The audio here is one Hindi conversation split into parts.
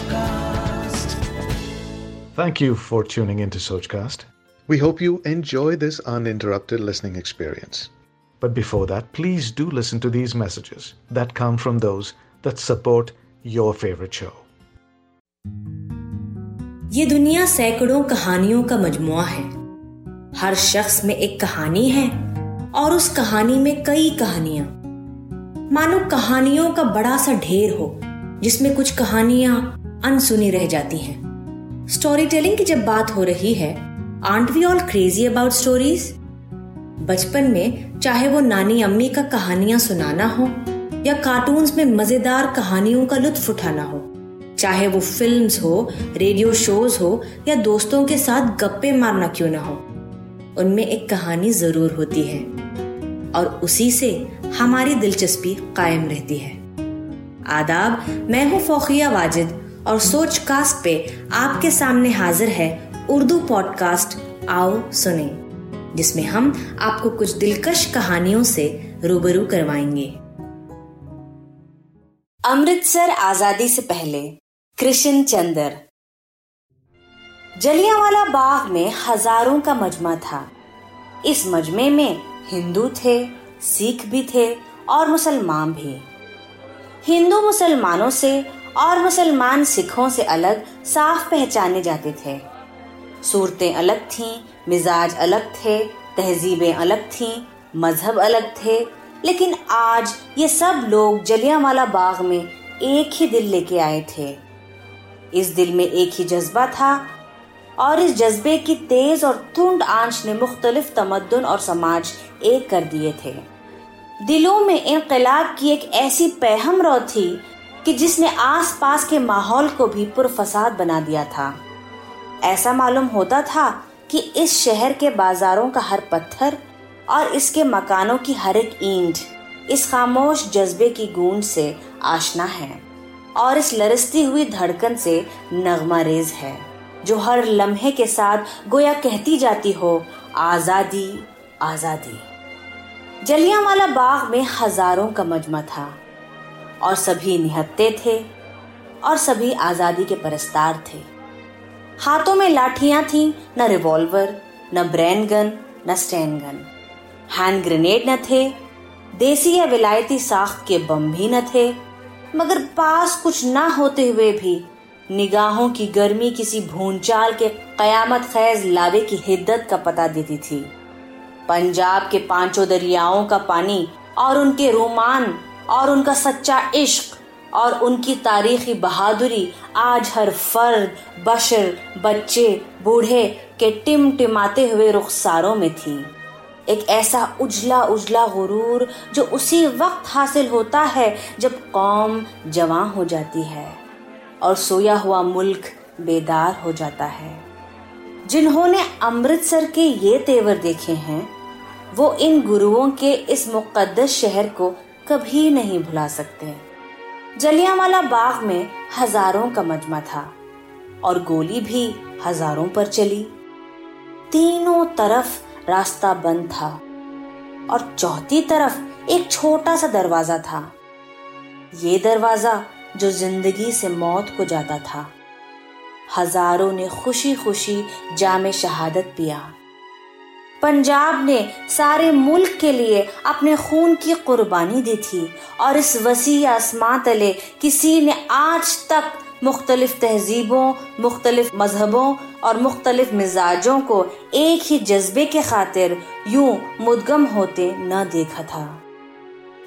Sochcast. Thank you for tuning into Sochcast. We hope you enjoy this uninterrupted listening experience. But before that, please do listen to these messages that come from those that support your favorite show. ये दुनिया सैकड़ों कहानियों का मजमुआ है हर शख्स में एक कहानी है और उस कहानी में कई कहानियाँ मानो कहानियों का बड़ा सा ढेर हो जिसमें कुछ कहानियाँ अनसुनी रह जाती हैं। स्टोरी टेलिंग की जब बात हो रही है aren't we all crazy about stories बचपन में चाहे वो नानी अम्मी का कहानियाँ सुनाना हो, या कार्टून्स में मज़ेदार कहानियों का लुत्फ उठाना हो, चाहे वो फिल्म्स हो रेडियो शोज़ हो, या दोस्तों के साथ गप्पे मारना क्यों ना हो, उनमें एक कहानी ज़रूर होती है। और उसी से हमारी दिलचस्पी कायम रहती है। आदाब, मैं हूँ फोखिया वाजिद। और सोच कास्ट पे आपके सामने हाजिर है उर्दू पॉडकास्ट आओ सुने, जिसमें हम आपको कुछ दिलकश कहानियों से रूबरू करवाएँगे। अमृतसर आज़ादी से पहले, कृष्ण चंद्र। जलियांवाला बाग में हज़ारों का मजमा था। इस मजमे में हिंदू थे, सिख भी थे और मुसलमान भी। हिंदू मुसलमानों से और मुसलमान सिखों से अलग साफ़ पहचाने जाते थे। सूरतें अलग थीं, मिजाज अलग थे तहजीबें अलग थीं, मज़हब अलग थे। लेकिन आज ये सब लोग जलियांवाला बाग में एक ही दिल लेके आए थे। इस दिल में एक ही जज्बा था और इस जज्बे की तेज और तुंड आँच ने मुख्तलिफ़ तमदन और समाज एक कर दिए थे। दिलों में इनकलाब की एक ऐसी पैहम रो थी कि जिसने आसपास के माहौल को भी पुरफसाद बना दिया था। ऐसा मालूम होता था कि इस शहर के बाजारों का हर पत्थर और इसके मकानों की हर एक ईंट इस खामोश जज्बे की गूंज से आशना है और इस लरसती हुई धड़कन से नगमा रेज है, जो हर लम्हे के साथ गोया कहती जाती हो, आज़ादी आज़ादी। जलियांवाला बाग में हज़ारों का मजमा था। और सभी निहत्ते थे और सभी आज़ादी के परस्तार थे। हाथों में लाठियाँ थीं, न रिवॉल्वर न ब्रेन गन न स्टैंड गन हैंड ग्रेनेड न थे, देसी या विलायती साख के बम भी न थे। मगर पास कुछ ना होते हुए भी निगाहों की गर्मी किसी भूंचाल के कयामत खैज लावे की हिद्दत का पता देती थी। पंजाब के पाँचों दरियाओं का पानी और उनके रोमान और उनका सच्चा इश्क और उनकी तारीखी बहादुरी। आज हर फर्द, बशर, बच्चे, बूढ़े के टिम टिमाते हुए रुखसारों में थी। एक ऐसा उजला उजला गुरूर जो उसी वक्त हासिल होता है जब कौम जवां हो जाती है और सोया हुआ मुल्क बेदार हो जाता है। जिन्होंने अमृतसर के ये तेवर देखे हैं, वो इन गुरुओं के इस मुकद्दस शहर को कभी नहीं भुला सकते। जलियांवाला बाग में हज़ारों का मजमा था और गोली भी हज़ारों पर चली। तीनों तरफ़ रास्ता बंद था और चौथी तरफ़ एक छोटा सा दरवाज़ा था। ये दरवाज़ा जो ज़िंदगी से मौत को जाता था। हज़ारों ने खुशी खुशी जाम शहादत पिया। पंजाब ने सारे मुल्क के लिए अपने खून की कुर्बानी दी थी और इस वसी आसमां तले किसी ने आज तक मुख्तलिफ़ तहजीबों, मुख्तलिफ़ मजहबों और मुख्तलिफ़ मिजाजों को एक ही जज्बे के खातिर यूँ मुदगम होते न देखा था।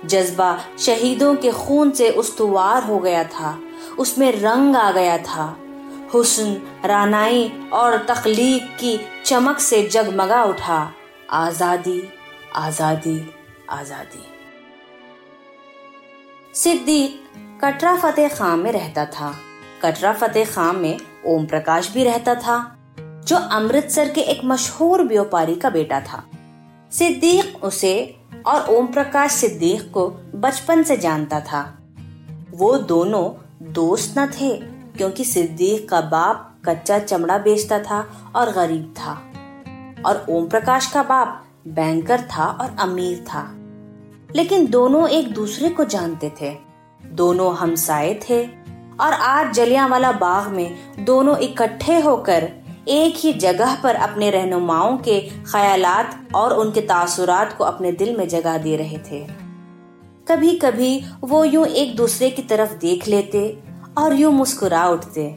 जज्बा शहीदों के खून से उस्तुवार हो गया था, उसमें रंग आ गया था। हुस्न, रानाई और तखलीक की चमक से जगमगा उठा। आज़ादी आज़ादी आज़ादी। सिद्दीक कटरा फतेह खां में रहता था। कटरा फतेह खां में ओम प्रकाश भी रहता था, जो अमृतसर के एक मशहूर व्यापारी का बेटा था। सिद्दीक उसे और ओम प्रकाश सिद्दीक को बचपन से जानता था। वो दोनों दोस्त न थे। क्योंकि सिद्दीक का बाप कच्चा चमड़ा बेचता था और गरीब था। और ओम प्रकाश का बाप बैंकर था और अमीर था। लेकिन दोनों एक दूसरे को जानते थे। दोनों हमसाए थे और आज जलियांवाला बाग में दोनों इकट्ठे होकर एक ही जगह पर अपने रहनुमाओं के ख्यालात और उनके तासुरात को अपने दिल में जगा दे रहे थे। कभी कभी वो यूँ एक दूसरे की तरफ़ देख लेते और यूँ मुस्कुरा उठते।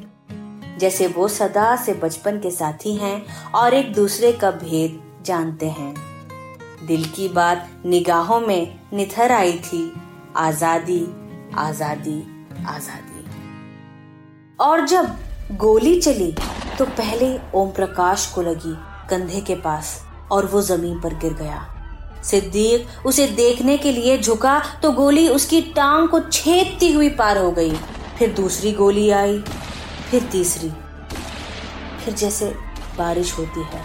जैसे वो सदा से बचपन के साथी हैं और एक दूसरे का भेद जानते हैं। दिल की बात निगाहों में निथर आई थी। आज़ादी आज़ादी आज़ादी। और जब गोली चली तो पहले ओम प्रकाश को लगी कंधे के पास और वो ज़मीन पर गिर गया। सिद्दीक उसे देखने के लिए झुका तो गोली उसकी टांग को छेदती हुई पार हो गई। फिर दूसरी गोली आई, फिर तीसरी। फिर जैसे बारिश होती है।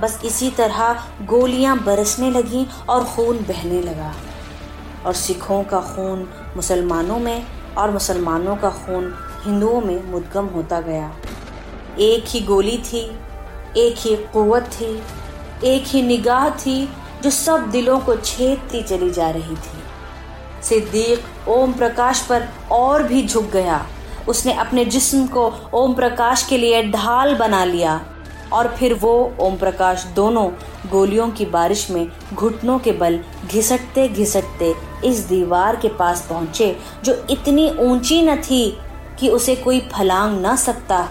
बस इसी तरह गोलियाँ बरसने लगीं और खून बहने लगा। और सिखों का खून मुसलमानों में और मुसलमानों का खून हिंदुओं में मुदगम होता गया। एक ही गोली थी, एक ही कुवत थी, एक ही निगाह थी जो सब दिलों को छेदती चली जा रही थी। सिद्दीक ओम प्रकाश पर और भी झुक गया। उसने अपने जिस्म को ओम प्रकाश के लिए ढाल बना लिया और फिर वो ओम प्रकाश दोनों गोलियों की बारिश में घुटनों के बल घिसटते घिसटते इस दीवार के पास पहुँचे, जो इतनी ऊँची न थी कि उसे कोई फलांग न सकता।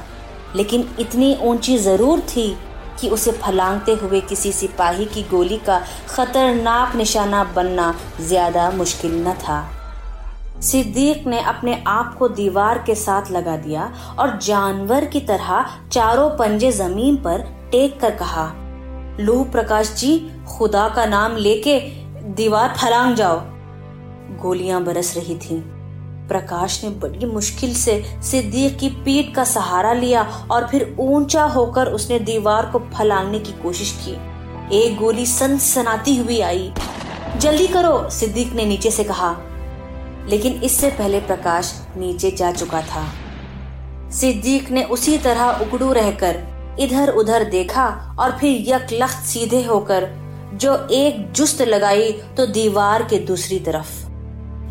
लेकिन इतनी ऊँची ज़रूर थी कि उसे फलांगते हुए किसी सिपाही की गोली का खतरनाक निशाना बनना ज़्यादा मुश्किल न था सिद्दीक ने अपने आप को दीवार के साथ लगा दिया और जानवर की तरह चारों पंजे ज़मीन पर टेक कर कहा, लू प्रकाश जी, खुदा का नाम लेके दीवार फलांग जाओ गोलियाँ बरस रही थीं। प्रकाश ने बड़ी मुश्किल से सिद्दीक की पीठ का सहारा लिया और फिर ऊँचा होकर उसने दीवार को फलांगने की कोशिश की। एक गोली सनसनाती हुई आई। जल्दी करो सिद्दीक ने नीचे से कहा। लेकिन इससे पहले प्रकाश नीचे जा चुका था। सिद्दीक ने उसी तरह उकड़ू रहकर इधर उधर देखा और फिर यकलख्त सीधे होकर, जो एक जुस्त लगाई तो दीवार के दूसरी तरफ़।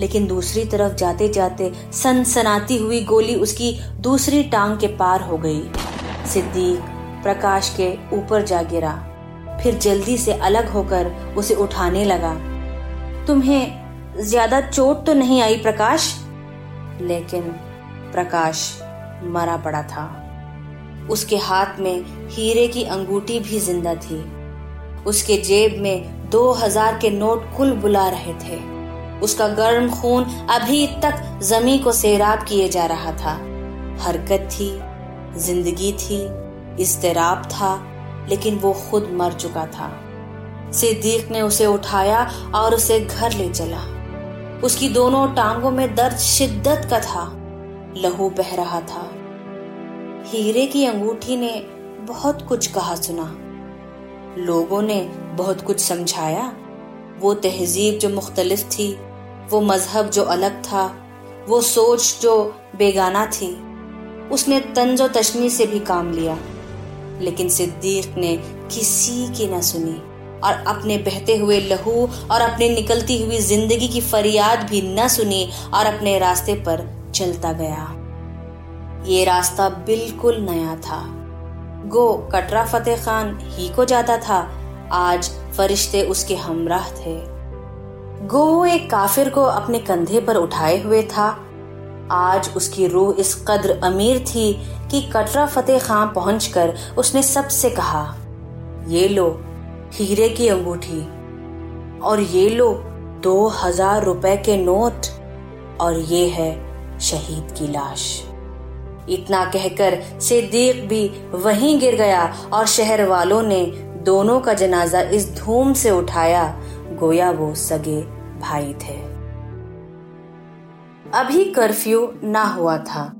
लेकिन दूसरी तरफ़ जाते जाते सनसनाती हुई गोली उसकी दूसरी टांग के पार हो गई। सिद्दीक प्रकाश के ऊपर जा गिरा। फिर जल्दी से अलग होकर उसे उठाने लगा। तुम्हें ज़्यादा चोट तो नहीं आई प्रकाश? लेकिन प्रकाश मरा पड़ा था। उसके हाथ में हीरे की अंगूठी भी ज़िंदा थी। उसके जेब में दो हज़ार के नोट कुल बुला रहे थे। उसका गर्म खून अभी तक जमी को सैराब किए जा रहा था। हरकत थी, ज़िंदगी थी इस्तेराब था, लेकिन वो खुद मर चुका था। सिद्दीक ने उसे उठाया और उसे घर ले चला। उसकी दोनों टांगों में दर्द शिद्दत का था। लहू बह रहा था। हीरे की अंगूठी ने बहुत कुछ कहा सुना। लोगों ने बहुत कुछ समझाया। वो तहजीब जो मुख्तलिफ़ थी, वो मज़हब जो अलग था, वो सोच जो बेगाना थी, उसने तंजो तशनी से भी काम लिया। लेकिन सिद्दीक ने किसी की न सुनी और अपने बहते हुए लहू और अपने निकलती हुई ज़िंदगी की फरियाद भी न सुनी और अपने रास्ते पर चलता गया। ये रास्ता बिल्कुल नया था। गो कटरा फतेह खान ही को जाता था। आज फरिश्ते उसके हमराह थे। गो एक काफिर को अपने कंधे पर उठाए हुए था। आज उसकी रूह इस कद्र अमीर थी कि कटरा फतेह खान पहुंचकर उसने सबसे कहा, ये लो, हीरे की अंगूठी, और ये लो दो हज़ार रुपए के नोट, और ये है शहीद की लाश। इतना कहकर सिद्दीक भी वहीं गिर गया और शहर वालों ने दोनों का जनाजा इस धूम से उठाया, गोया वो सगे भाई थे। अभी कर्फ्यू ना हुआ था।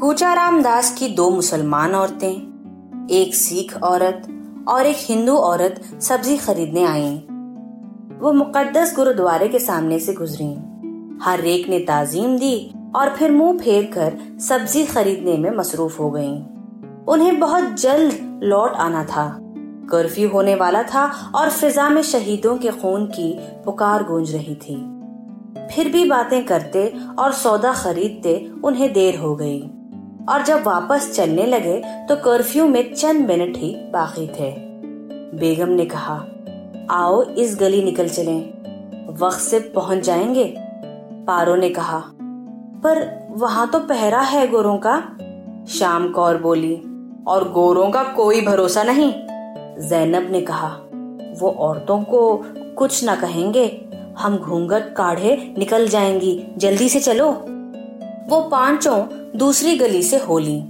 कूचाराम दास की दो मुसलमान औरतें, एक सिख औरत और एक हिंदू औरत सब्ज़ी खरीदने आई। वो मुकद्दस गुरुद्वारे के सामने से गुजरी। हर एक ने ताजीम दी और फिर मुँह फेर कर सब्ज़ी खरीदने में मसरूफ हो गईं। उन्हें बहुत जल्द लौट आना था। कर्फ्यू होने वाला था और फिजा में शहीदों के खून की पुकार गूंज रही थी। फिर भी बातें करते और सौदा खरीदते उन्हें देर हो गई। और जब वापस चलने लगे तो कर्फ्यू में चंद मिनट ही बाकी थे। बेगम ने कहा, आओ, इस गली निकल चलें। वक्त से पहुँच जाएँगे? पारो ने कहा, पर वहाँ तो पहरा है गोरों का। शाम कौर बोली, और गोरों का कोई भरोसा नहीं। जैनब ने कहा, वो औरतों को कुछ न कहेंगे। हम घूंघट काढ़े निकल जाएँगी। जल्दी से चलो। वो पाँचों दूसरी गली से होली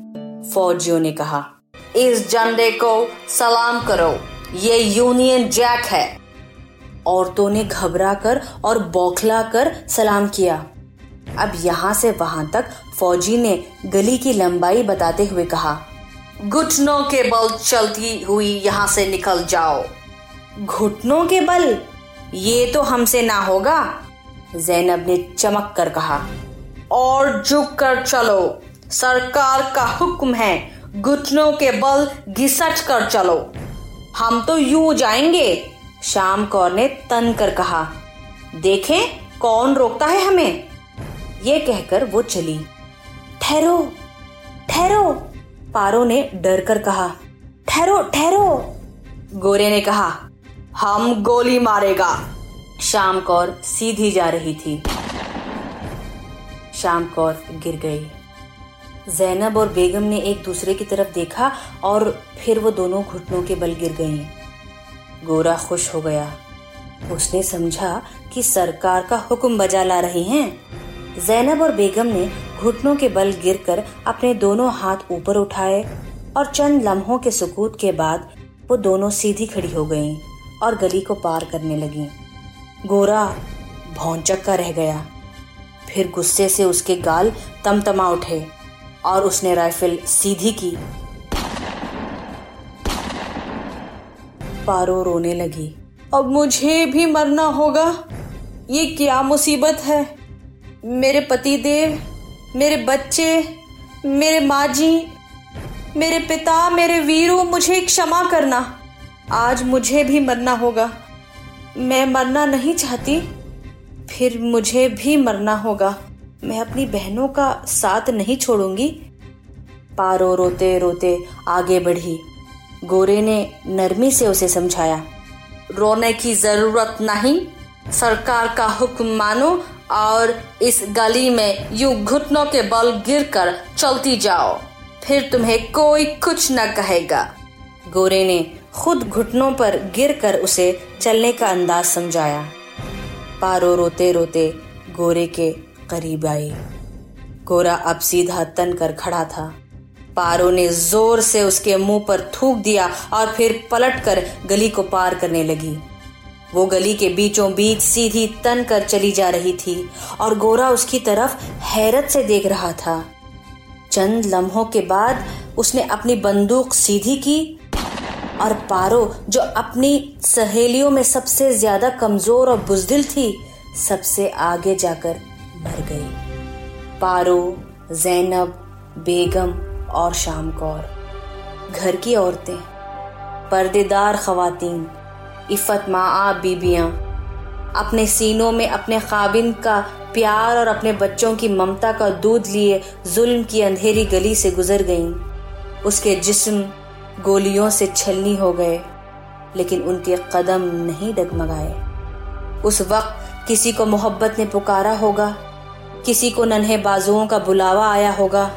फौजियों ने कहा, इस झंडे को सलाम करो। ये यूनियन जैक है। औरतों ने घबरा कर और बौखला कर सलाम किया। अब यहाँ से वहाँ तक फौजी ने गली की लंबाई बताते हुए कहा घुटनों के बल चलती हुई यहाँ से निकल जाओ। घुटनों के बल? ये तो हमसे ना होगा, जैनब ने चमक कर कहा। और झुक कर चलो, सरकार का हुक्म है, घुटनों के बल घिसट कर चलो। हम तो यूँ जाएँगे श्याम कौर ने तन कर कहा। देखें, कौन रोकता है हमें? ये कहकर वो चली। ठहरो ठहरो। पारो ने डर कर कहा, ठहरो ठहरो, गोरे ने कहा, हम गोली मारेगा। श्याम कौर सीधी जा रही थी। श्याम कौर गिर गई। जैनब और बेगम ने एक दूसरे की तरफ़ देखा और फिर वो दोनों घुटनों के बल गिर गईं। गोरा खुश हो गया। उसने समझा कि सरकार का हुक्म बजा ला रही हैं। जैनब और बेगम ने घुटनों के बल गिरकर अपने दोनों हाथ ऊपर उठाए और चंद लम्हों के सुकूत के बाद वो दोनों सीधी खड़ी हो गईं और गली को पार करने लगी। गोरा भौचक का रह गया। फिर गुस्से से उसके गाल तमतमा उठे और उसने राइफल सीधी की। पारो रोने लगी। अब मुझे भी मरना होगा। ये क्या मुसीबत है? मेरे पति देव मेरे बच्चे, मेरे माँ जी मेरे पिता, मेरे वीरों, मुझे क्षमा करना। आज मुझे भी मरना होगा। मैं मरना नहीं चाहती, फिर मुझे भी मरना होगा। मैं अपनी बहनों का साथ नहीं छोड़ूँगी। पारो रोते रोते आगे बढ़ी। गोरे ने नरमी से उसे समझाया, रोने की ज़रूरत नहीं, सरकार का हुक्म मानो और इस गली में यूँ घुटनों के बल गिरकर चलती जाओ। फिर तुम्हें कोई कुछ न कहेगा। गोरे ने खुद घुटनों पर गिरकर उसे चलने का अंदाज समझाया। पारो रोते रोते गोरे के करीब आई। गोरा अब सीधा तन कर खड़ा था। पारो ने ज़ोर से उसके मुँह पर थूक दिया और फिर पलटकर गली को पार करने लगी। वो गली के बीचों बीच सीधी तन कर चली जा रही थी और गोरा उसकी तरफ़ हैरत से देख रहा था। चंद लम्हों के बाद उसने अपनी बंदूक सीधी की और पारो, जो अपनी सहेलियों में सबसे ज़्यादा कमज़ोर और बुजदिल थी, सबसे आगे जाकर मर गई। पारो, जैनब, बेगम और शाम कौर घर की औरतें, पर्देदार खवातीन इफ़त माँ आप बीबियाँ। अपने सीनों में अपने खाबिन का प्यार और अपने बच्चों की ममता का दूध लिए जुल्म की अंधेरी गली से गुजर गईं। उसके जिस्म गोलियों से छलनी हो गए, लेकिन उनके कदम नहीं डगमगाए। उस वक्त किसी को मोहब्बत ने पुकारा होगा, किसी को नन्हे बाजुओं का बुलावा आया होगा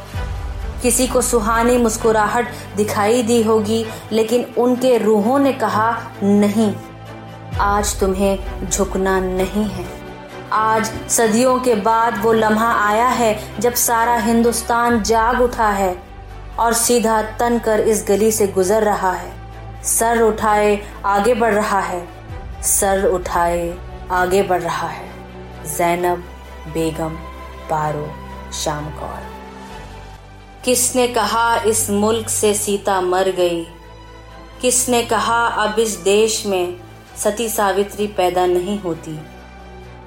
किसी को सुहानी मुस्कुराहट दिखाई दी होगी, लेकिन उनके रूहों ने कहा, नहीं, आज तुम्हें झुकना नहीं है। आज सदियों के बाद वो लम्हा आया है, जब सारा हिंदुस्तान जाग उठा है और सीधा तन कर इस गली से गुजर रहा है। सर उठाए, आगे बढ़ रहा है। सर उठाए, आगे बढ़ रहा है। जैनब बेगम पारो शाम कौर। किसने कहा इस मुल्क से सीता मर गई? किसने कहा अब इस देश में सती सावित्री पैदा नहीं होती?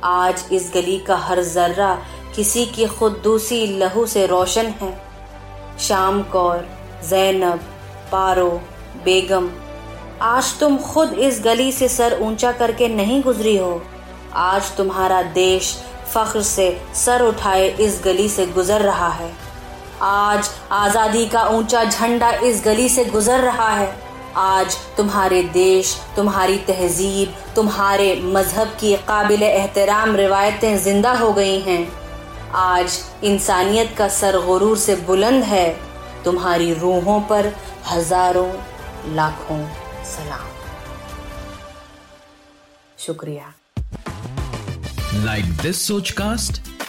आज इस गली का हर जर्रा किसी की खुद दूसरी लहू से रोशन है। शाम कौर, जैनब, पारो, बेगम, आज तुम खुद इस गली से सर ऊँचा करके नहीं गुजरी हो। आज तुम्हारा देश फख्र से सर उठाए इस गली से गुजर रहा है। आज आज़ादी का ऊँचा झंडा इस गली से गुजर रहा है। आज तुम्हारे देश, तुम्हारी तहजीब, तुम्हारे मज़हब की काबिल एहतराम रिवायतें ज़िंदा हो गई हैं। आज इंसानियत का सर गुरूर से बुलंद है। तुम्हारी रूहों पर हज़ारों, लाखों सलाम। शुक्रिया। Like this Sochcast?